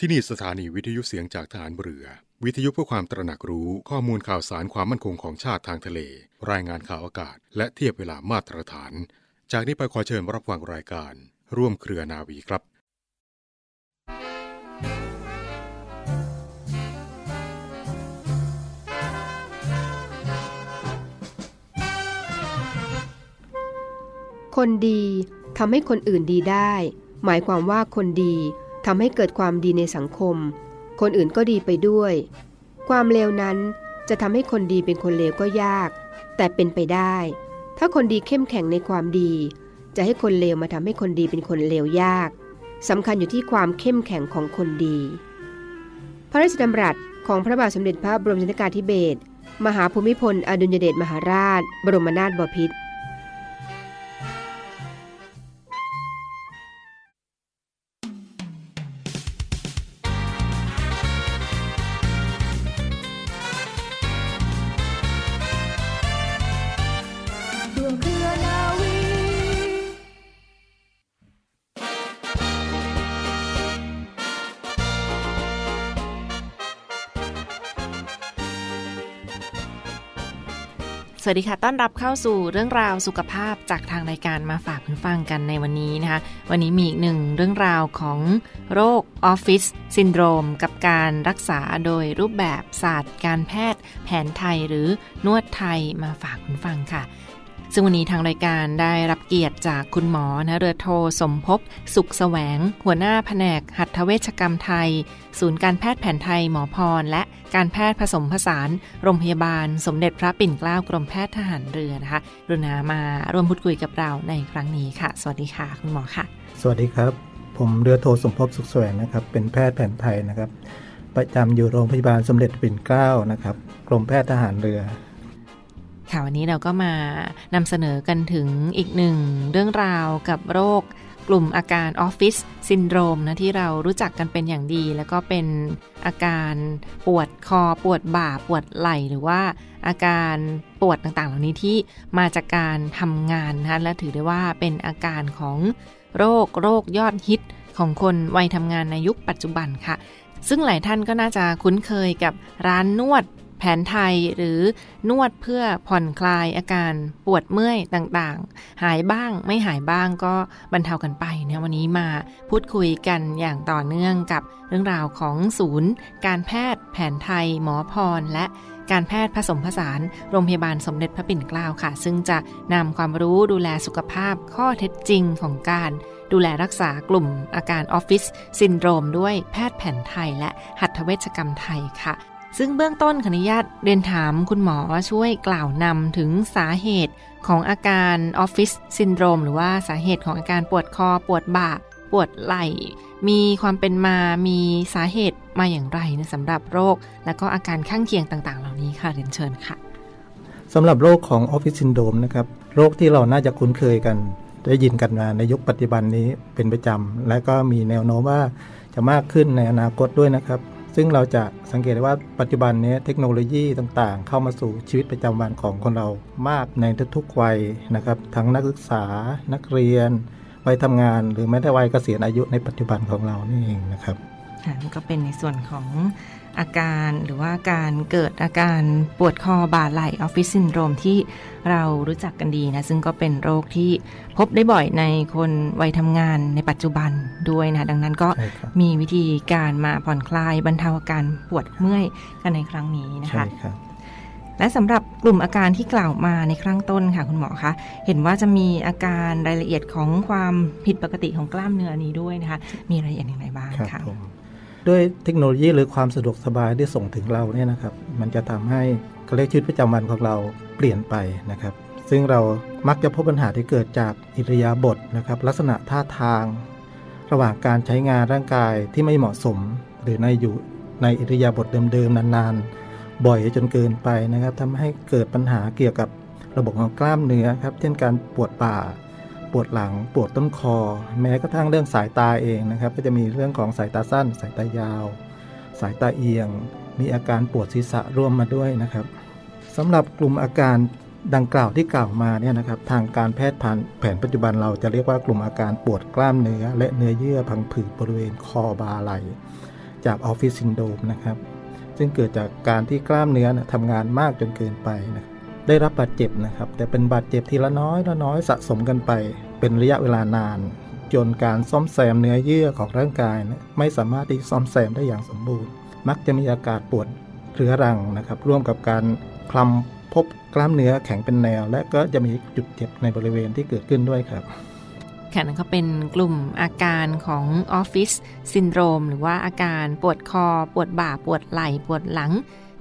ที่นี่สถานีวิทยุเสียงจากฐานเรือ วิทยุเพื่อความตระหนักรู้ข้อมูลข่าวสารความมั่นคงของชาติทางทะเล รายงานข่าวอากาศ และเทียบเวลามาตรฐาน จากนี้ไปขอเชิญรับฟังรายการ ร่วมเครือนาวีครับคนดีทำให้คนอื่นดีได้ หมายความว่าคนดี ทำให้เกิดความดีในสังคม คนอื่นก็ดีไปด้วย ความเลวนั้นจะทำให้คนดีเป็นคนเลวก็ยาก แต่เป็นไปได้ ถ้าคนดีเข้มแข็งในความดี จะให้คนเลวมาทำให้คนดีเป็นคนเลวยากสำคัญอยู่ที่ความเข้มแข็งของคนดี พระราชดำรัสของพระบาทสมเด็จพระบรมชนกาธิเบศรมหาภูมิพลอดุลยเดชมหาราช บรมนาถบพิตร วัสดีค่ะ ต้อนรับเข้าสู่เรื่องราวสุขภาพจากทางรายการมาฝากคุณฟังกันในวันนี้นะคะ วันนี้มีอีกหนึ่งเรื่องราวของโรคออฟฟิศซินโดรม กับการรักษาโดยรูปแบบศาสตร์การแพทย์ แผนไทยหรือนวดไทยมาฝากคุณฟังค่ะ ซึ่งวันนี้ทางรายการได้รับเกียรติจากคุณหมอนะเรือโทสมภพสุขแสวง หัวหน้าแผนกหัตถเวชกรรมไทย ศูนย์การแพทย์แผนไทยหมอพร และการแพทย์ผสมผสาน โรงพยาบาล สมเด็จพระปิ่นเกล้ากรมแพทย์ทหารเรือนะคะรุณามาร่วมพูดคุยกับเราในครั้งนี้ค่ะ สวัสดีค่ะคุณหมอค่ะ สวัสดีครับ ผมเรือโทสมภพสุขแสวงนะครับ เป็นแพทย์แผนไทยนะครับประจำอยู่โรงพยาบาลสมเด็จปิ่นเกล้านะครับ กรมแพทย์ทหารเรือ ค่ะวันนี้เราก็มานำเสนอกันถึงอีกหนึ่งเรื่องราวกับโรคกลุ่มอาการออฟฟิศซินโดรมนะที่เรารู้จักกันเป็นอย่างดี แล้วก็เป็นอาการปวดคอปวดบ่าปวดไหล่หรือว่าอาการปวดต่างๆ เหล่านี้ที่มาจากการทำงานนะและถือได้ว่าเป็นอาการของโรคโรคยอดฮิตของคนวัยทำงานในยุคปัจจุบันค่ะ ซึ่งหลายท่านก็น่าจะคุ้นเคยกับร้านนวด แผนไทยหรือนวดเพื่อผ่อนคลายอาการปวดเมื่อยต่างๆ หายบ้างไม่หายบ้างก็บรรเทากันไปนะวันนี้มาพูดคุยกันอย่างต่อเนื่องกับเรื่องราวของศูนย์ การแพทย์แผนไทยหมอพรและการแพทย์ผสมผสานโรงพยาบาลสมเด็จพระปิ่นเกล้าค่ะ ซึ่งจะนำความรู้ดูแลสุขภาพข้อเท็จจริงของการดูแลรักษากลุ่มอาการออฟฟิศซินโดรมด้วยแพทย์แผนไทยและหัตถเวชกรรมไทยค่ะ ซึ่งเบื้องต้นขออนุญาตเรียนถามคุณหมอช่วยกล่าวนำถึงสาเหตุของอาการออฟฟิศซินโดรม หรือว่าสาเหตุของอาการปวดคอ ปวดบ่า ปวดไหล่ มีความเป็นมามีสาเหตุมาอย่างไรนะสำหรับโรค และก็อาการข้างเคียงต่างๆ เหล่านี้ค่ะเรียนเชิญค่ะสำหรับโรคของออฟฟิศซินโดรมนะครับโรคที่เราน่าจะคุ้นเคยกัน ได้ยินกันมาในยุคปัจจุบันนี้เป็นประจำและก็มีแนวโน้มว่าจะมากขึ้นในอนาคตด้วยนะครับ ซึ่งเราจะสังเกตได้ว่าปัจจุบันนี้เทคโนโลยีต่างๆ เข้ามาสู่ชีวิตประจำวันของคนเรามากในทุกๆวัยนะครับทั้งนักศึกษานักเรียนวัยทำงาน หรือแม้แต่วัยเกษียณอายุในปัจจุบันของเรานี่เองนะครับค่ะก็เป็นในส่วนของ อาการหรือว่าการเกิดอาการปวดคอบ่าไหล่ออฟฟิศซินโดรมที่เรารู้จักกันดีนะ ซึ่งก็เป็นโรคที่พบได้บ่อยในคนวัยทำงานในปัจจุบันด้วยนะ ดังนั้นก็มีวิธีการมาผ่อนคลายบรรเทาอาการปวดเมื่อยกันในครั้งนี้นะคะและสำหรับกลุ่มอาการที่กล่าวมาในครั้งต้นค่ะคุณหมอคะเห็นว่าจะมีอาการรายละเอียดของความผิดปกติของกล้ามเนื้อนี้ด้วยนะคะ มีรายละเอียดอย่างไรบ้างคะ ด้วยเทคโนโลยีหรือความสะดวกสบายที่ส่งถึงเราเนี่ยนะครับ มันจะทำให้การเลี้ยงชีวิตประจำวันของเราเปลี่ยนไปนะครับ ซึ่งเรามักจะพบปัญหาที่เกิดจากอิริยาบถนะครับ ลักษณะท่าทาง ระหว่างการใช้งานร่างกายที่ไม่เหมาะสม หรือในอยู่ในอิริยาบถเดิมๆนานๆ บ่อยจนเกินไปนะครับทำให้เกิดปัญหาเกี่ยวกับระบบของกล้ามเนื้อครับ เช่นการปวดบ่า ปวดหลังปวดต้นคอ แม้กระทั่งเรื่องสายตาเองนะครับ ก็จะมีเรื่องของสายตาสั้น สายตายาว สายตาเอียง มีอาการปวดศีรษะร่วมมาด้วยนะครับสำหรับกลุ่มอาการดังกล่าวที่กล่าวมาเนี่ยนะครับทางการแพทย์แผนปัจจุบันเราจะเรียกว่ากลุ่มอาการปวดกล้ามเนื้อ และเนื้อเยื่อพังผืดบริเวณคอบาไหล จากออฟฟิศซินโดมนะครับ ซึ่งเกิดจากการที่กล้ามเนื้อนะทำงานมากจนเกินไปนะ ได้รับบาดเจ็บนะครับ แต่เป็นบาดเจ็บทีละน้อยละน้อยสะสมกันไป เป็นระยะเวลานาน จนการซ่อมแซมเนื้อเยื่อของร่างกายนะไม่สามารถที่ซ่อมแซมได้อย่างสมบูรณ์ มักจะมีอาการปวดเรื้อรังนะครับร่วมกับการคลำพบกล้ามเนื้อแข็งเป็นแนว และก็จะมีจุดเจ็บในบริเวณที่เกิดขึ้นด้วยครับค่ะนั่นก็เป็นกลุ่มอาการของออฟฟิศซินโดรม หรือว่าอาการปวดคอ ปวดบ่า ปวดไหล่ ปวดหลัง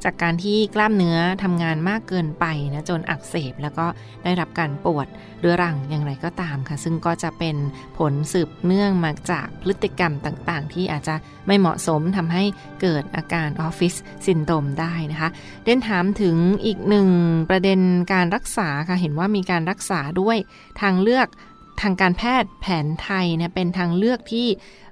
จากการที่กล้ามเนื้อทำงานมากเกินไปนะจนอักเสบแล้วก็ได้รับการปวดเรื้อรังอย่างไรก็ตามค่ะ ซึ่งก็จะเป็นผลสืบเนื่องมาจากพฤติกรรมต่างๆ ที่อาจจะไม่เหมาะสมทำให้เกิดอาการออฟฟิศซินโดมได้นะคะเด่นถามถึงอีกหนึ่งประเด็นการรักษาค่ะเห็นว่ามีการรักษาด้วยทางเลือก ทางการแพทย์แผนไทยเนี่ยเป็นทางเลือกที่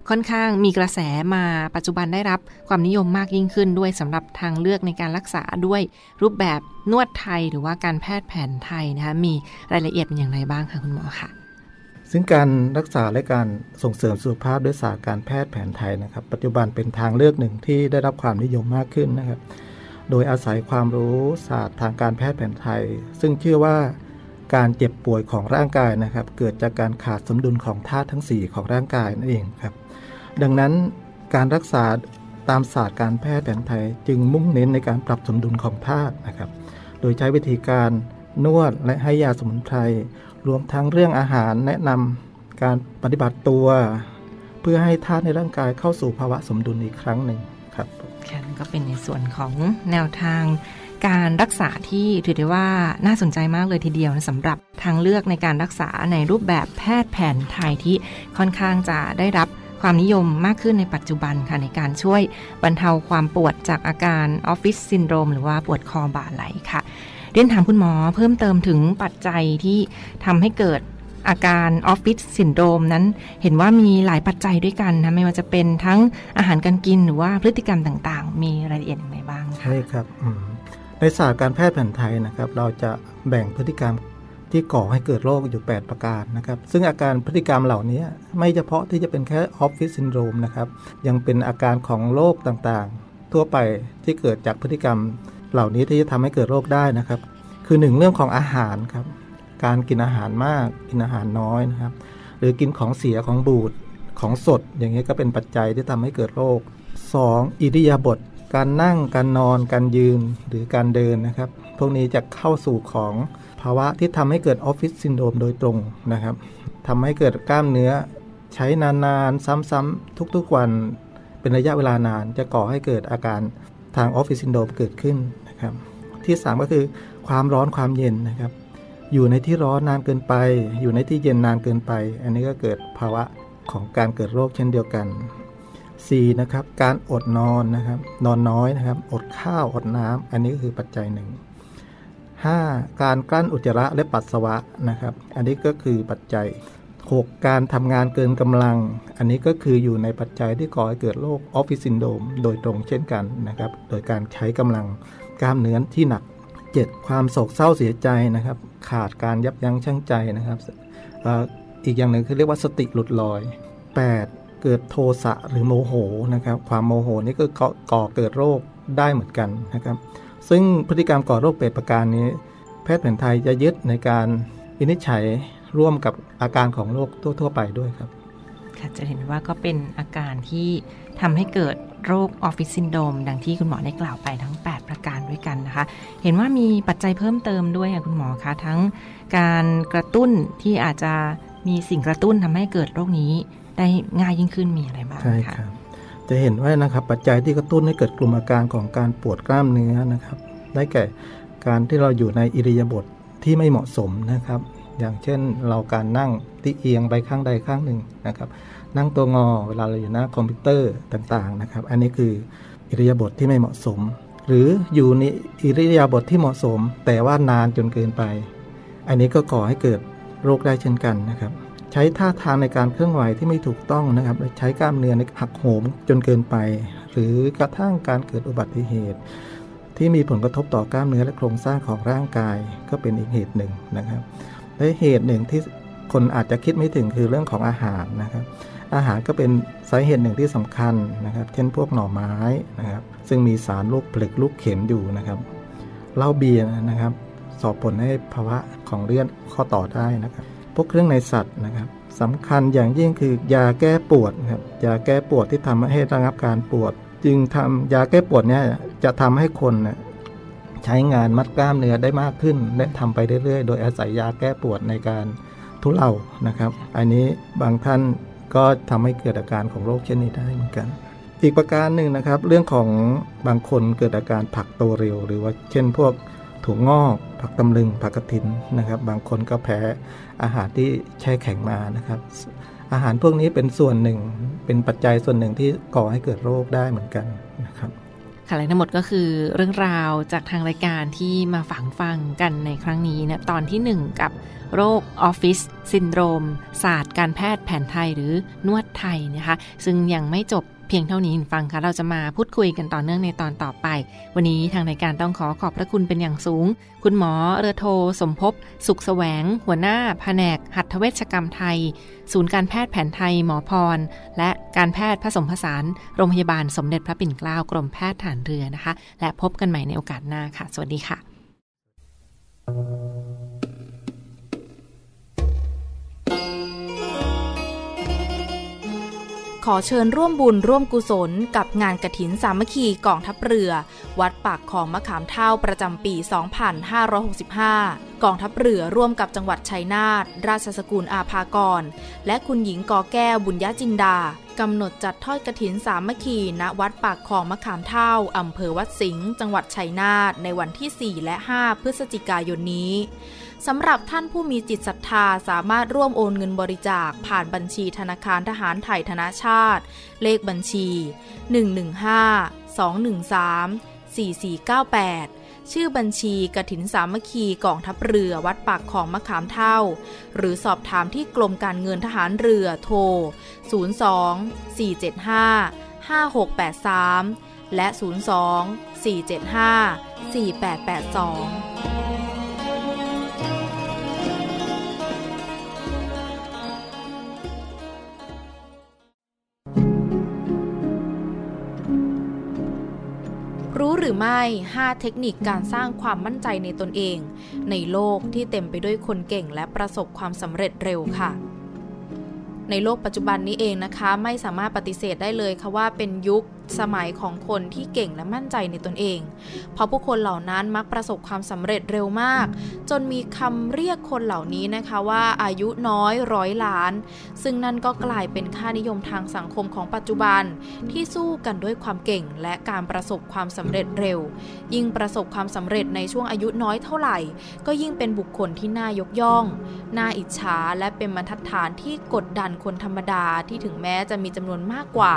ค่อนข้างมีกระแสมาปัจจุบันได้รับความนิยมมากยิ่งขึ้นด้วยสำหรับทางเลือกในการรักษาด้วยรูปแบบนวดไทยหรือว่าการแพทย์แผนไทยนะคะมีรายละเอียดเป็นอย่างไรบ้างคะคุณหมอคะซึ่งการรักษาและการส่งเสริมสุขภาพด้วยศาสตร์การแพทย์แผนไทยนะครับ ปัจจุบันเป็นทางเลือกหนึ่งที่ได้รับความนิยมมากขึ้นนะครับ โดยอาศัยความรู้ศาสตร์ทางการแพทย์แผนไทย ซึ่งเชื่อว่า การเจ็บป่วยของร่างกายนะครับ เกิดจากการขาดสมดุลของธาตุทั้ง 4 ของร่างกายนั่นเองครับ ดังนั้นการรักษาตามศาสตร์การแพทย์แผนไทยจึงมุ่งเน้นในการปรับสมดุลของธาตุนะครับ โดยใช้วิธีการนวดและให้ยาสมุนไพรรวมทั้งเรื่องอาหารแนะนำการปฏิบัติตัว เพื่อให้ธาตุในร่างกายเข้าสู่ภาวะสมดุลอีกครั้งหนึ่งครับค่นั่นก็เป็นในส่วนของแนวทาง การรักษาที่ถือได้ว่าน่าสนใจมากเลยทีเดียวนะสำหรับทางเลือกในการรักษาในรูปแบบแพทย์แผนไทยที่ค่อนข้างจะได้รับความนิยมมากขึ้นในปัจจุบันค่ะในการช่วยบรรเทาความปวดจากอาการออฟฟิศซินโดรมหรือว่าปวดคอบ่าไหลค่ะ เรียนถามคุณหมอเพิ่มเติมถึงปัจจัยที่ทำให้เกิดอาการออฟฟิศซินโดรมนั้นเห็นว่ามีหลายปัจจัยด้วยกันนะไม่ว่าจะเป็นทั้งอาหารการกินหรือว่าพฤติกรรมต่างๆ มีรายละเอียดอย่างไรบ้างคะใช่ครับ ในศาสตร์การแพทย์แผนไทยนะครับ เราจะแบ่งพฤติกรรมที่ก่อให้เกิดโรคอยู่ 8 ประการนะครับ ซึ่งอาการพฤติกรรมเหล่านี้ไม่เฉพาะที่จะเป็นแค่ออฟฟิศซินโดรมนะครับ ยังเป็นอาการของโรคต่างๆ ทั่วไปที่เกิดจากพฤติกรรมเหล่านี้ที่จะทำให้เกิดโรคได้นะครับ คือหนึ่งเรื่องของอาหารครับ การกินอาหารมากกินอาหารน้อยนะครับ หรือกินของเสียของบูดของสด อย่างนี้ก็เป็นปัจจัยที่ทำให้เกิดโรค 2. อิริยาบถ การนั่งการนอนการยืนหรือการเดินนะครับ พวกนี้จะเข้าสู่ของภาวะที่ทำให้เกิดออฟฟิศซินโดรมโดยตรงนะครับทำให้เกิดกล้ามเนื้อใช้นานๆ ซ้ำๆทุกๆวันเป็นระยะเวลานานจะก่อให้เกิดอาการทางออฟฟิศซินโดรมเกิดขึ้นนะครับที่ 3 ก็คือความร้อนความเย็นนะครับ อยู่ในที่ร้อนนานเกินไป อยู่ในที่เย็นนานเกินไป อันนี้ก็เกิดภาวะของการเกิดโรคเช่นเดียวกัน 4. นะครับการอดนอนนะครับนอนน้อยนะครับ อดข้าวอดน้ำอันนี้ก็คือปัจจัยหนึ่ง 5. การกลั้นอุจจาระและปัสสาวะนะครับ อันนี้ก็คือปัจจัย 6. การทำงานเกินกำลัง อันนี้ก็คืออยู่ในปัจจัยที่ก่อให้เกิดโรคออฟฟิศซินโดรมโดยตรงเช่นกันนะครับ โดยการใช้กำลังกล้ามเนื้อที่หนัก 7. ความโศกเศร้าเสียใจนะครับ ขาดการยับยั้งชั่งใจนะครับอ่ออีกอย่างหนึ่งคือเรียกว่าสติหลุดลอย 8. เกิดโทสะหรือโมโหนะครับ ความโมโหนี่ก็ก่อเกิดโรคได้เหมือนกันนะครับ ซึ่งพฤติกรรมก่อโรคแปดประการนี้ แพทย์แผนไทยจะยึดในการวินิจฉัยร่วมกับอาการของโรคทั่ว ๆ ไปด้วยครับค่ะจะเห็นว่าก็เป็นอาการที่ทำให้เกิดโรคออฟฟิศซินโดรมดังที่คุณหมอได้กล่าวไปทั้ง 8 ประการด้วยกันนะคะ เห็นว่ามีปัจจัยเพิ่มเติมด้วยค่ะคุณหมอคะทั้งการกระตุ้นที่อาจจะมีสิ่งกระตุ้นทำให้เกิดโรคนี้ ได้ง่ายยิ่งขึ้นมีอะไรบ้างใช่คะครับจะเห็นว่านะครับปัจจัยที่กระตุ้นให้เกิดกลุ่มอาการของการปวดกล้ามเนื้อนะครับ ได้แก่การที่เราอยู่ในอิริยาบถที่ไม่เหมาะสมนะครับ อย่างเช่นเราการนั่งที่เอียงไปข้างใดข้างหนึ่งนะครับ นั่งตัวงอเวลาเราอยู่หน้าคอมพิวเตอร์ต่างๆนะครับ อันนี้คืออิริยาบถที่ไม่เหมาะสม หรืออยู่ในอิริยาบถที่เหมาะสม แต่ว่านานจนเกินไป อันนี้ก็ก่อให้เกิดโรคได้เช่นกันนะครับ ใช้ท่าทางในการเคลื่อนไหวที่ไม่ถูกต้องนะครับใช้กล้ามเนื้อในหักโหมจนเกินไป หรือกระทั่งการเกิดอุบัติเหตุ ที่มีผลกระทบต่อกล้ามเนื้อและโครงสร้างของร่างกายก็เป็นอีกเหตุหนึ่งนะครับและเหตุหนึ่งที่คนอาจจะคิดไม่ถึงคือเรื่องของอาหารนะครับอาหารก็เป็นสาเหตุหนึ่งที่สำคัญนะครับ เช่นพวกหน่อไม้นะครับ ซึ่งมีสารลูกผลึกลูกเข็มอยู่นะครับเหล้าเบียร์นะครับ สอบผลให้ภาวะของเลือดข้อต่อได้นะครับ พวกเครื่องในสัตว์นะครับสำคัญอย่างยิ่งคือยาแก้ปวดครับยาแก้ปวดที่ทำให้ระงับการปวด จึงทำยาแก้ปวดเนี่ยจะทำให้คนนะใช้งานมัดกล้ามเนื้อได้มากขึ้น และทำไปเรื่อยๆ โดยอาศัยยาแก้ปวดในการทุเลานะครับ อันนี้บางท่านก็ทำให้เกิดอาการของโรคเช่นนี้ได้เหมือนกัน อีกประการหนึ่งนะครับ เรื่องของบางคนเกิดอาการผักโตเร็ว หรือว่าเช่นพวกถั่วงอก ผักตำลึงผักกระถินนะครับ บางคนก็แพ้อาหารที่แช่แข็งมานะครับ อาหารพวกนี้เป็นส่วนหนึ่ง เป็นปัจจัยส่วนหนึ่งที่ก่อให้เกิดโรคได้เหมือนกันนะครับค่ะและทั้งหมดก็คือเรื่องราวจากทางรายการที่มาฝังฟังกันในครั้งนี้นะตอนที่ 1 กับโรคออฟฟิศซินโดรมศาสตร์การแพทย์แผนไทยหรือนวดไทยนะคะ ซึ่งยังไม่จบ เพียงเท่านี้ฟังค่ะเราจะมาพูดคุยกันต่อเนื่องในตอนต่อไป วันนี้ทางรายการต้องขอขอบพระคุณเป็นอย่างสูง คุณหมอเรือโท สมภพสุขแสวง หัวหน้าแผนก หัตถเวชกรรมไทย ศูนย์การแพทย์แผนไทยหมอพร และการแพทย์ผสมผสาน โรงพยาบาลสมเด็จพระปิ่นเกล้ากรมแพทย์ฐานเรือนะคะ และพบกันใหม่ในโอกาสหน้าค่ะ สวัสดีค่ะ ขอเชิญร่วมบุญร่วมกุศลกับงานกระถินสามัคคีกองทัพเรือ วัดปากของมะขามเท่าประจำปี 2565 กองทัพเรือร่วมกับจังหวัดชัยนาทราชสกุลอาภากร และคุณหญิงกอแก้วบุญญาจินดากำหนดจัดทอดกระถินสามัคคีณวัดปากของมะขามเท่าอำเภอวัดสิงห์จังหวัดชัยนาทในวันที่ 4 และ 5 พฤศจิกายนนี้ สำหรับท่านผู้มีจิตศรัทธาสามารถร่วมโอนเงินบริจาคผ่านบัญชีธนาคารทหารไทยธนาชาติ เลขบัญชี 115 213 4498 ชื่อบัญชีกระถินสามัคคีกองทัพเรือวัดปากของมะขามเท่า หรือสอบถามที่กรมการเงินทหารเรือโทร 02 475 5683 และ 02 475 4882 รู้หรือไม่ 5 เทคนิคการสร้างความมั่นใจในตนเอง ในโลกที่เต็มไปด้วยคนเก่งและประสบความสำเร็จเร็วค่ะ ในโลกปัจจุบันนี้เองนะคะ ไม่สามารถปฏิเสธได้เลยค่ะว่าเป็นยุค สมัยของคนที่เก่งและมั่นใจในตนเอง เพราะผู้คนเหล่านั้นมักประสบความสำเร็จเร็วมาก จนมีคำเรียกคนเหล่านี้นะคะว่าอายุน้อยร้อยล้าน ซึ่งนั่นก็กลายเป็นค่านิยมทางสังคมของปัจจุบัน ที่สู้กันด้วยความเก่งและการประสบความสำเร็จเร็ว ยิ่งประสบความสำเร็จในช่วงอายุน้อยเท่าไหร่ ก็ยิ่งเป็นบุคคลที่น่ายกย่อง น่าอิจฉาและเป็นบรรทัดฐานที่กดดันคนธรรมดาที่ถึงแม้จะมีจำนวนมากกว่า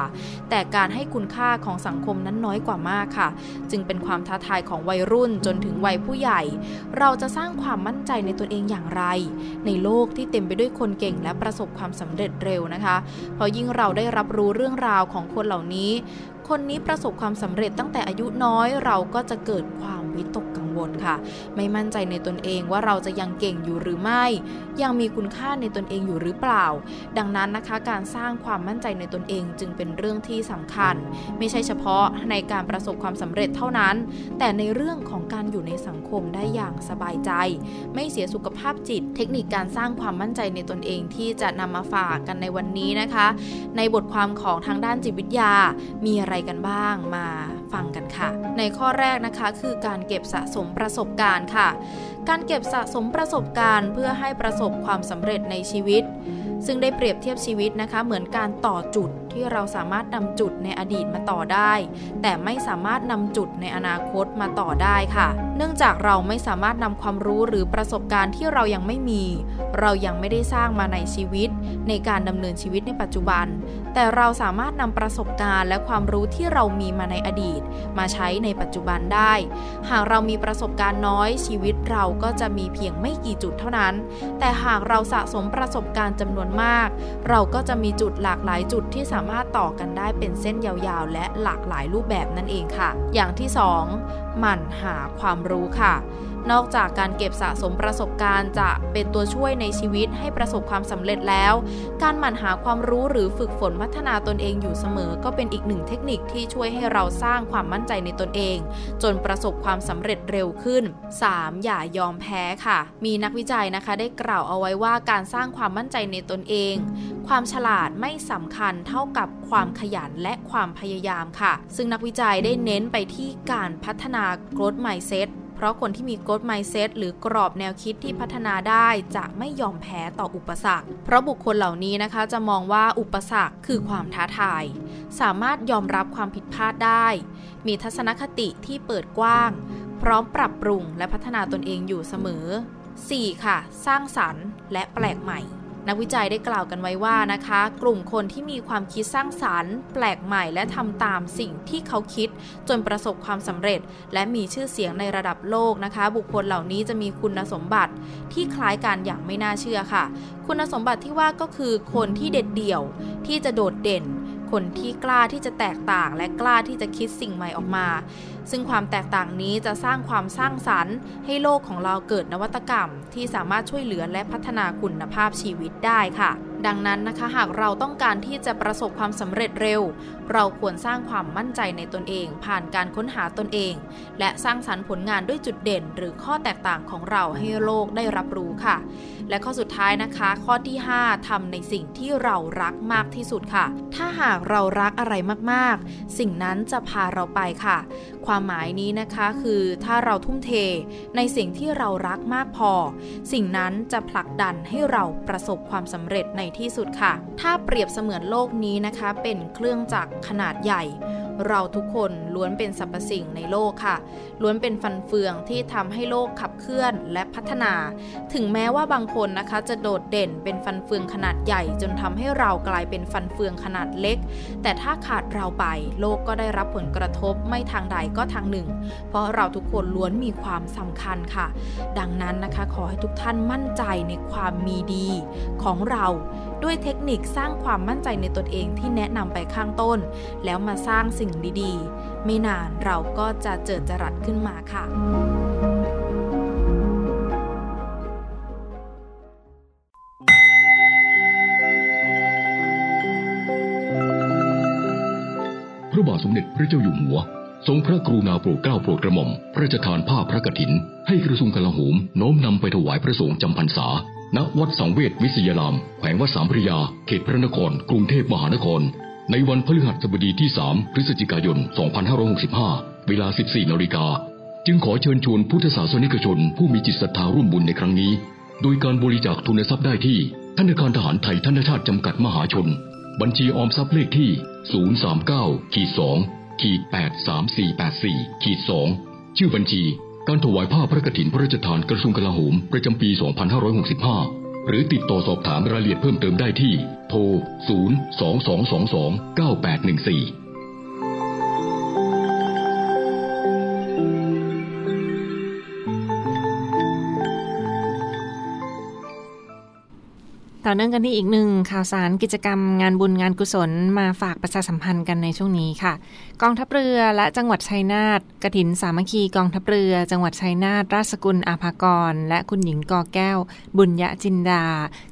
แต่การให้คุณค่าของสังคมนั้นน้อยกว่ามากค่ะ จึงเป็นความท้าทายของวัยรุ่นจนถึงวัยผู้ใหญ่ เราจะสร้างความมั่นใจในตัวเองอย่างไร ในโลกที่เต็มไปด้วยคนเก่งและประสบความสำเร็จเร็วนะคะเพราะยิ่งเราได้รับรู้เรื่องราวของคนเหล่านี้ คนนี้ประสบความสำเร็จตั้งแต่อายุน้อยเราก็จะเกิดความวิตก วลค่ะ ไม่มั่นใจในตนเองว่าเราจะยังเก่งอยู่หรือไม่ ยังมีคุณค่าในตนเองอยู่หรือเปล่า ดังนั้นนะคะการสร้างความมั่นใจในตนเองจึงเป็นเรื่องที่สำคัญ ไม่ใช่เฉพาะในการประสบความสำเร็จเท่านั้น แต่ในเรื่องของการอยู่ในสังคมได้อย่างสบายใจ ไม่เสียสุขภาพจิต เทคนิคการสร้างความมั่นใจในตนเองที่จะนำมาฝากกันในวันนี้นะคะ ในบทความของทางด้านจิตวิทยามีอะไรกันบ้างมา ฟังกันค่ะ ในข้อแรกนะคะคือการเก็บสะสมประสบการณ์ค่ะ การเก็บสะสมประสบการณ์เพื่อให้ประสบความสำเร็จในชีวิต ซึ่งได้เปรียบเทียบชีวิตนะคะ เหมือนการต่อจุด ที่เราสามารถนำจุดในอดีตมาต่อได้ แต่ไม่สามารถนำจุดในอนาคตมาต่อได้ค่ะ เนื่องจากเราไม่สามารถนำความรู้หรือประสบการณ์ที่เรายังไม่มี เรายังไม่ได้สร้างมาในชีวิต ในการดำเนินชีวิตในปัจจุบัน แต่เราสามารถนำประสบการณ์และความรู้ที่เรามีมาในอดีต มาใช้ในปัจจุบันได้ หากเรามีประสบการณ์น้อยชีวิตเราก็จะมีเพียงไม่กี่จุดเท่านั้น แต่หากเราสะสมประสบการณ์จำนวนมาก เราก็จะมีจุดหลากหลายจุดที่สามารถต่อกันได้เป็นเส้นยาวๆ และหลากหลายรูปแบบนั่นเองค่ะ อย่างที่ 2 หมั่นหาความรู้ค่ะ นอกจากการเก็บสะสมประสบการณ์จะเป็นตัวช่วยในชีวิตให้ประสบความสำเร็จแล้ว การหมั่นหาความรู้หรือฝึกฝนพัฒนาตนเองอยู่เสมอ ก็เป็นอีกหนึ่งเทคนิคที่ช่วยให้เราสร้างความมั่นใจในตนเอง จนประสบความสำเร็จเร็วขึ้น 3. อย่ายอมแพ้ค่ะ มีนักวิจัยนะคะได้กล่าวเอาไว้ว่าการสร้างความมั่นใจในตนเอง ความฉลาดไม่สำคัญเท่ากับความขยันและความพยายามค่ะ ซึ่งนักวิจัยได้เน้นไปที่การพัฒนา growth mindset พราะคนที่มี growth mindset หรือกรอบแนวคิดที่พัฒนาได้จะไม่ยอมแพ้ต่ออุปสรรค เพราะบุคคลเหล่านี้นะคะจะมองว่าอุปสรรคคือความท้าทาย สามารถยอมรับความผิดพลาดได้ มีทัศนคติที่เปิดกว้าง พร้อมปรับปรุงและพัฒนาตนเองอยู่เสมอ 4. ค่ะ สร้างสรรค์และแปลกใหม่ นักวิจัยได้กล่าวกันไว้ว่านะคะ กลุ่มคนที่มีความคิดสร้างสารรค์ แปลกใหม่และทำตามสิ่งที่เขาคิด จนประสบความสำเร็จ และมีชื่อเสียงในระดับโลกนะคะ บุคคลเหล่านี้จะมีคุณสมบัติที่คล้ายกันอย่างไม่น่าเชื่อค่ะ คุณสมบัติที่ว่าก็คือคนที่เด็ดเดี่ยวที่จะโดดเด่น คนที่กล้าที่จะแตกต่างและกล้าที่จะคิดสิ่งใหม่ออกมา ซึ่งความแตกต่างนี้จะสร้างความสร้างสรรค์ ให้โลกของเราเกิดนวัตกรรม ที่สามารถช่วยเหลือและพัฒนาคุณภาพชีวิตได้ค่ะ ดังนั้นนะคะหากเราต้องการที่จะประสบความสำเร็จเร็ว เราควรสร้างความมั่นใจในตนเอง ผ่านการค้นหาตนเอง และสร้างสรรค์ผลงานด้วยจุดเด่น หรือข้อแตกต่างของเราให้โลกได้รับรู้ค่ะ และข้อสุดท้ายนะคะ ข้อที่ 5ทำในสิ่งที่เรารักมากที่สุดค่ะ ถ้าหากเรารักอะไรมากๆ สิ่งนั้นจะพาเราไปค่ะ ความหมายนี้นะคะคือถ้าเราทุ่มเทในสิ่งที่เรารักมากพอ สิ่งนั้นจะผลักดันให้เราประสบความสำเร็จในที่สุดค่ะ ถ้าเปรียบเสมือนโลกนี้นะคะ เป็นเครื่องจักรขนาดใหญ่ เราทุกคนล้วนเป็นสรรพสิ่งในโลกค่ะ ล้วนเป็นฟันเฟืองที่ทำให้โลกขับเคลื่อนและพัฒนา ถึงแม้ว่าบางคนนะคะจะโดดเด่นเป็นฟันเฟืองขนาดใหญ่ จนทำให้เรากลายเป็นฟันเฟืองขนาดเล็ก แต่ถ้าขาดเราไป โลกก็ได้รับผลกระทบไม่ทางใดก็ทางหนึ่ง เพราะเราทุกคนล้วนมีความสำคัญค่ะ ดังนั้นนะคะขอให้ทุกท่านมั่นใจในความมีดีของเราด้วยเทคนิคสร้างความมั่นใจในตนเองที่แนะนำไปข้างต้น แล้วมาสร้างสิ่งดีๆ ไม่นานเราก็จะเจิดจรัสขึ้นมาค่ะพระบาทสมเด็จพระเจ้าอยู่หัว ทรงพระกรุณาโปรดเกล้าโปรดกระหม่อมพระราชทานผ้าพระกฐิน ให้กระทรวงกลาโหมโน้มนำไปถวายพระสงฆ์จำพรรษา ณวัดสังเวชวิทยาราม แขวงวัดสามพระยา เขตพระนคร กรุงเทพมหานคร ในวันพฤหัสบดีที่ 3 พฤศจิกายน 2565 เวลา 14 นาฬิกา จึงขอเชิญชวนพุทธศาสนิกชน ผู้มีจิตศรัทธาร่วมบุญในครั้งนี้ โดยการบริจาคทุนทรัพย์ได้ที่ ธนาคารทหารไทยธนชาติจำกัดมหาชน บัญชีออมทรัพย์เลขที่ 039ขีด2ขีด83484ขีด2ชื่อบัญชี การถวายผ้าพระกฐินพระราชทานกระทรวงกลาโหม ประจำปี 2565 หรือติดต่อสอบถามรายละเอียดเพิ่มเติมได้ที่ โทร 022229814 ต่อเนื่องกันที่อีกหนึ่งข่าวสารกิจกรรมงานบุญงานกุศลมาฝากประชาสัมพันธ์กันในช่วงนี้ค่ะ กองทัพเรือและจังหวัดชัยนาทกระถินสามัคคีกองทัพเรือ จังหวัดชัยนาทราชกุลอาภากร และคุณหญิงกอแก้ว บุญยะจินดา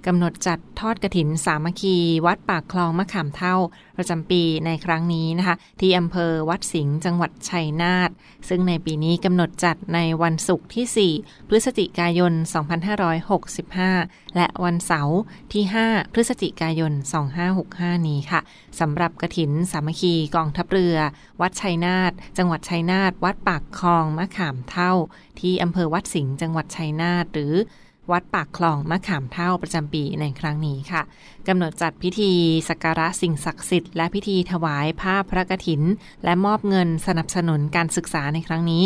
กำหนดจัดทอดกระถินสามัคคี วัดปากคลองมะขามเท่า ประจำปีในครั้งนี้นะคะ ที่อำเภอวัดสิงห์จังหวัดชัยนาทซึ่งในปีนี้กำหนดจัดในวันศุกร์ที่ 4 พฤศจิกายน 2565 และวันเสาร์ที่ 5 พฤศจิกายน 2565 นี้ค่ะสำหรับกระถินสามัคคีกองทัพเรือ วัดชัยนาทจังหวัดชัยนาทวัดปากคลองมะขามเท่า ที่อำเภอวัดสิงห์จังหวัดชัยนาทหรือวัดปากคลองมะขามเท่าประจำปีในครั้งนี้ค่ะกำหนดจัดพิธีสักการะสิ่งศักดิ์สิทธิ์และพิธีถวายผ้าพระกฐิน และมอบเงินสนับสนุนการศึกษาในครั้งนี้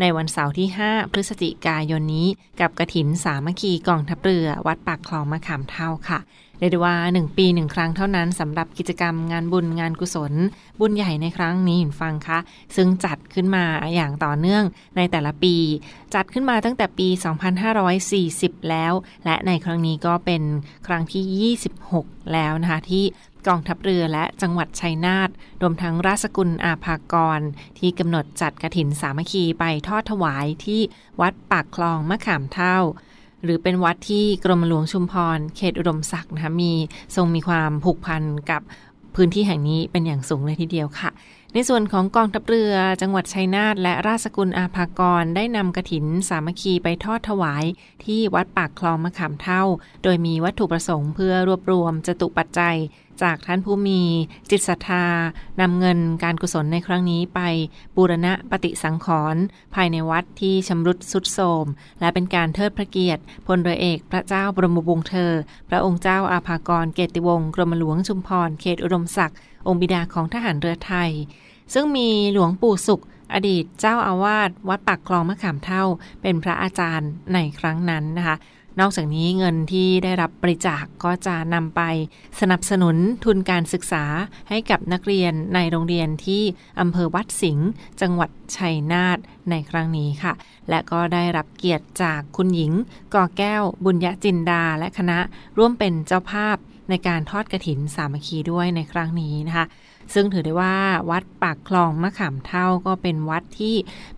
ในวันเสาร์ที่ 5 พฤศจิกายนนี้ กับกระถินสามัคคีกองทัพเรือวัดปากคลองมะขามเท่าค่ะเรียกว่า 1 ปี 1 ครั้งเท่านั้นสำหรับกิจกรรมงานบุญงานกุศล บุญใหญ่ในครั้งนี้ฟังคะ ซึ่งจัดขึ้นมาอย่างต่อเนื่องในแต่ละปี จัดขึ้นมาตั้งแต่ปี 2540 แล้ว และในครั้งนี้ก็เป็นครั้งที่ 26 แล้วนะคะที่ กองทัพเรือและจังหวัดชัยนาทรวมทั้งราชกุลอาภากร ที่กำหนดจัดกระถินสามัคคีไปทอดถวายที่วัดปากคลองมะขามเท่า หรือเป็นวัดที่กรมหลวงชุมพร เขตอุดมศักดิ์นะคะมีทรงมีความผูกพันกับพื้นที่แห่งนี้เป็นอย่างสูงเลยทีเดียวค่ะ ในส่วนของกองทัพเรือจังหวัดชัยนาทและราชกุลอาภากรได้นำกระถินสามัคคีไปทอดถวาย ที่วัดปากคลองมะขามเท่า โดยมีวัตถุประสงค์เพื่อรวบรวมจตุปัจจัย จากท่านผู้มีจิตศรัทธานำเงินการกุศลในครั้งนี้ไป บูรณะปฏิสังขรณ์ภายในวัดที่ชำรุดสุดโทมและเป็นการเทิดพระเกียรติพลเรือเอกพระเจ้าบรมวงศ์เธอ พระองค์เจ้าอาภากรเกติวงศ์กรมหลวงชุมพรเขตอุดมศักดิ์ องค์บิดาของทหารเรือไทย ซึ่งมีหลวงปู่สุข อดีตเจ้าอาวาสวัดปากคลองมะขามเท่า เป็นพระอาจารย์ในครั้งนั้นนะคะนอกจากนี้เงินที่ได้รับบริจาคกก็จะนำไปสนับสนุนทุนการศึกษาให้กับนักเรียนในโรงเรียนที่อำเภอวัดสิงห์จังหวัดชัยนาทในครั้งนี้ค่ะ และก็ได้รับเกียรติจากคุณหญิงกอแก้วบุญยจินดาและคณะร่วมเป็นเจ้าภาพ ในการทอดกระถินสามัคคีด้วยในครั้งนี้นะคะ ซึ่งถือได้ว่าวัดปากคลองมะขามเท่าก็เป็นวัดที่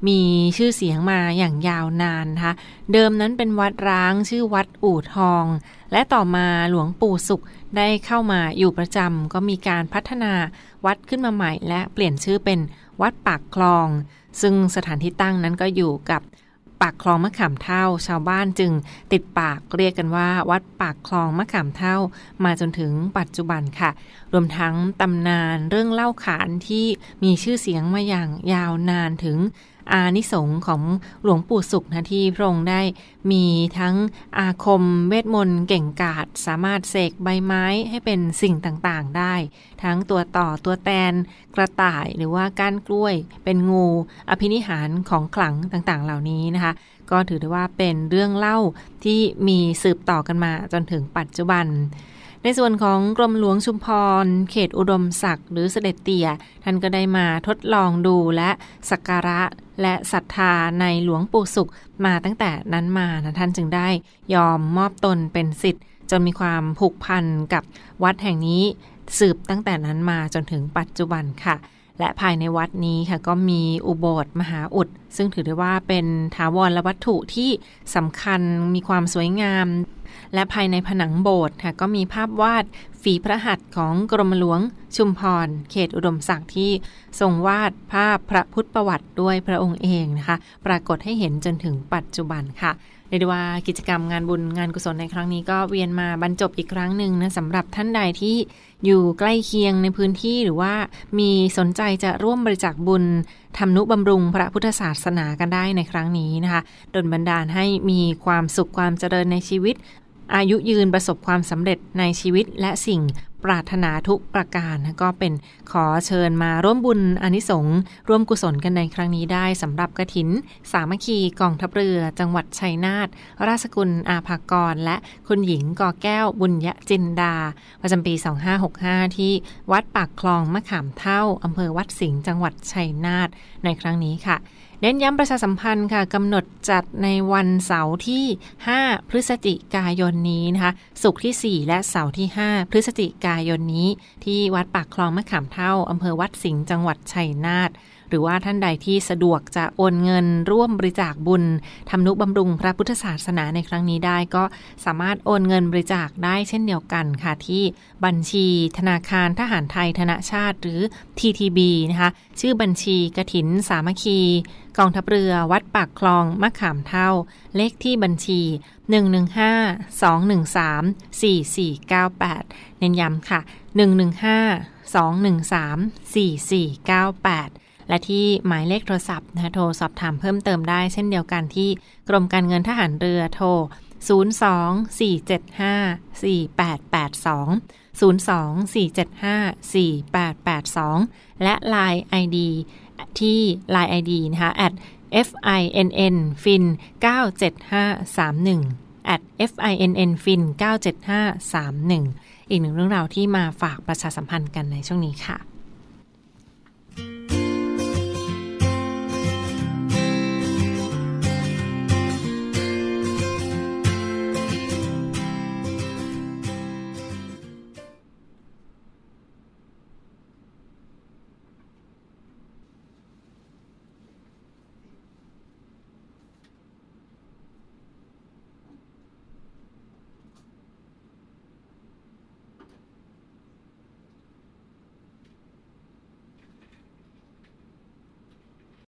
มีชื่อเสียงมาอย่างยาวนานนะคะเดิมนั้นเป็นวัดร้างชื่อวัดอู่ทอง และต่อมาหลวงปู่สุขได้เข้ามาอยู่ประจำก็มีการพัฒนาวัดขึ้นมาใหม่ และเปลี่ยนชื่อเป็นวัดปากคลอง ซึ่งสถานที่ตั้งนั้นก็อยู่กับ ปากคลองมะขามเท่า ชาวบ้านจึงติดปากเรียกกันว่า วัดปากคลองมะขามเท่า มาจนถึงปัจจุบันค่ะ รวมทั้งตำนานเรื่องเล่าขานที่มีชื่อเสียงมาอย่างยาวนานถึง อานิสงของหลวงปู่สุขนะที่พระองค์ได้มีทั้งอาคมเวทมนต์เก่งกาจสามารถเสกใบไม้ให้เป็นสิ่งต่างๆได้ ทั้งตัวต่อตัวแตนกระต่ายหรือว่าก้านกล้วย เป็นงู อภินิหารของขลังต่างๆ เหล่านี้นะคะ ก็ถือได้ว่าเป็นเรื่องเล่าที่มีสืบต่อกันมาจนถึงปัจจุบัน ในส่วนของกรมหลวงชุมพร เขตอุดมศักดิ์หรือเสด็จเตี่ย ท่านก็ได้มาทดลองดูและสักการะและศรัทธาในหลวงปู่สุขมาตั้งแต่นั้นมานะท่านจึงได้ยอมมอบตนเป็นสิทธิ์จนมีความผูกพันกับวัดแห่งนี้สืบตั้งแต่นั้นมาจนถึงปัจจุบันค่ะ และภายในวัดนี้ค่ะก็มีอุโบสถมหาอุด ซึ่งถือได้ว่าเป็นถาวรและวัตถุที่สำคัญมีความสวยงาม และภายในผนังโบสถ์ค่ะก็มีภาพวาดฝีพระหัตถ์ของกรมหลวงชุมพร เขตอุดมศักดิ์ที่ทรงวาดภาพพระพุทธประวัติด้วยพระองค์เองนะคะ ปรากฏให้เห็นจนถึงปัจจุบันค่ะ เรียกว่ากิจกรรมงานบุญงานกุศลในครั้งนี้ก็เวียนมาบรรจบอีกครั้งหนึ่งนะสำหรับท่านใดที่อยู่ใกล้เคียงในพื้นที่หรือว่ามีสนใจจะร่วมบริจาคบุญทำนุบำรุงพระพุทธศาสนากันได้ในครั้งนี้นะคะดลบันดาลให้มีความสุขความเจริญในชีวิต อายุยืนประสบความสำเร็จในชีวิตและสิ่ง ปรารถนาทุกประการก็เป็นขอเชิญมาร่วมบุญอนิสงส์ร่วมกุศลกันในครั้งนี้ได้สำหรับกระถิน สามัคคีกองทัพเรือ จังหวัดชัยนาทราชกุลอาภากร และคุณหญิงกอแก้วบุญยจินดา ประจำปี 2565 ที่วัดปากคลองมะขามเท่าอำเภอวัดสิงห์จังหวัดชัยนาทในครั้งนี้ค่ะ เน้นย้ำประชาสัมพันธ์ค่ะกำหนดจัดในวันเสาร์ที่ 5 พฤศจิกายนนี้นะคะศุกร์ที่ 4 และเสาร์ที่ 5 พฤศจิกายนนี้ ที่วัดปากคลองมะขามเท่าอำเภอวัดสิงห์จังหวัดชัยนาทหรือว่าท่านใดที่สะดวกจะโอนเงินร่วมบริจาคบุญทำนุบำรุงพระพุทธศาสนาในครั้งนี้ได้ ก็สามารถโอนเงินบริจาคได้เช่นเดียวกันค่ะที่บัญชีธนาคารทหารไทยธนชาติหรือ TTB นะคะชื่อบัญชีกระถินสามัคคีกองทัพเรือวัดปากคลองมะขามเท่า เลขที่บัญชี 115 213 4498 เน้นย้ำค่ะ 115 213 4498และที่หมายเลขโทรศัพท์นะโทรสอบถามเพิ่มเติมได้เช่นเดียวกันที่กรมการเงินทหารเรือโทร 024754882 024754882 และ Line ID ที่ Line ID นะคะ at finn fin 97531 at finn fin 97531 อีกหนึ่งเรื่องราวที่มาฝากประชาสัมพันธ์กันในช่วงนี้ค่ะ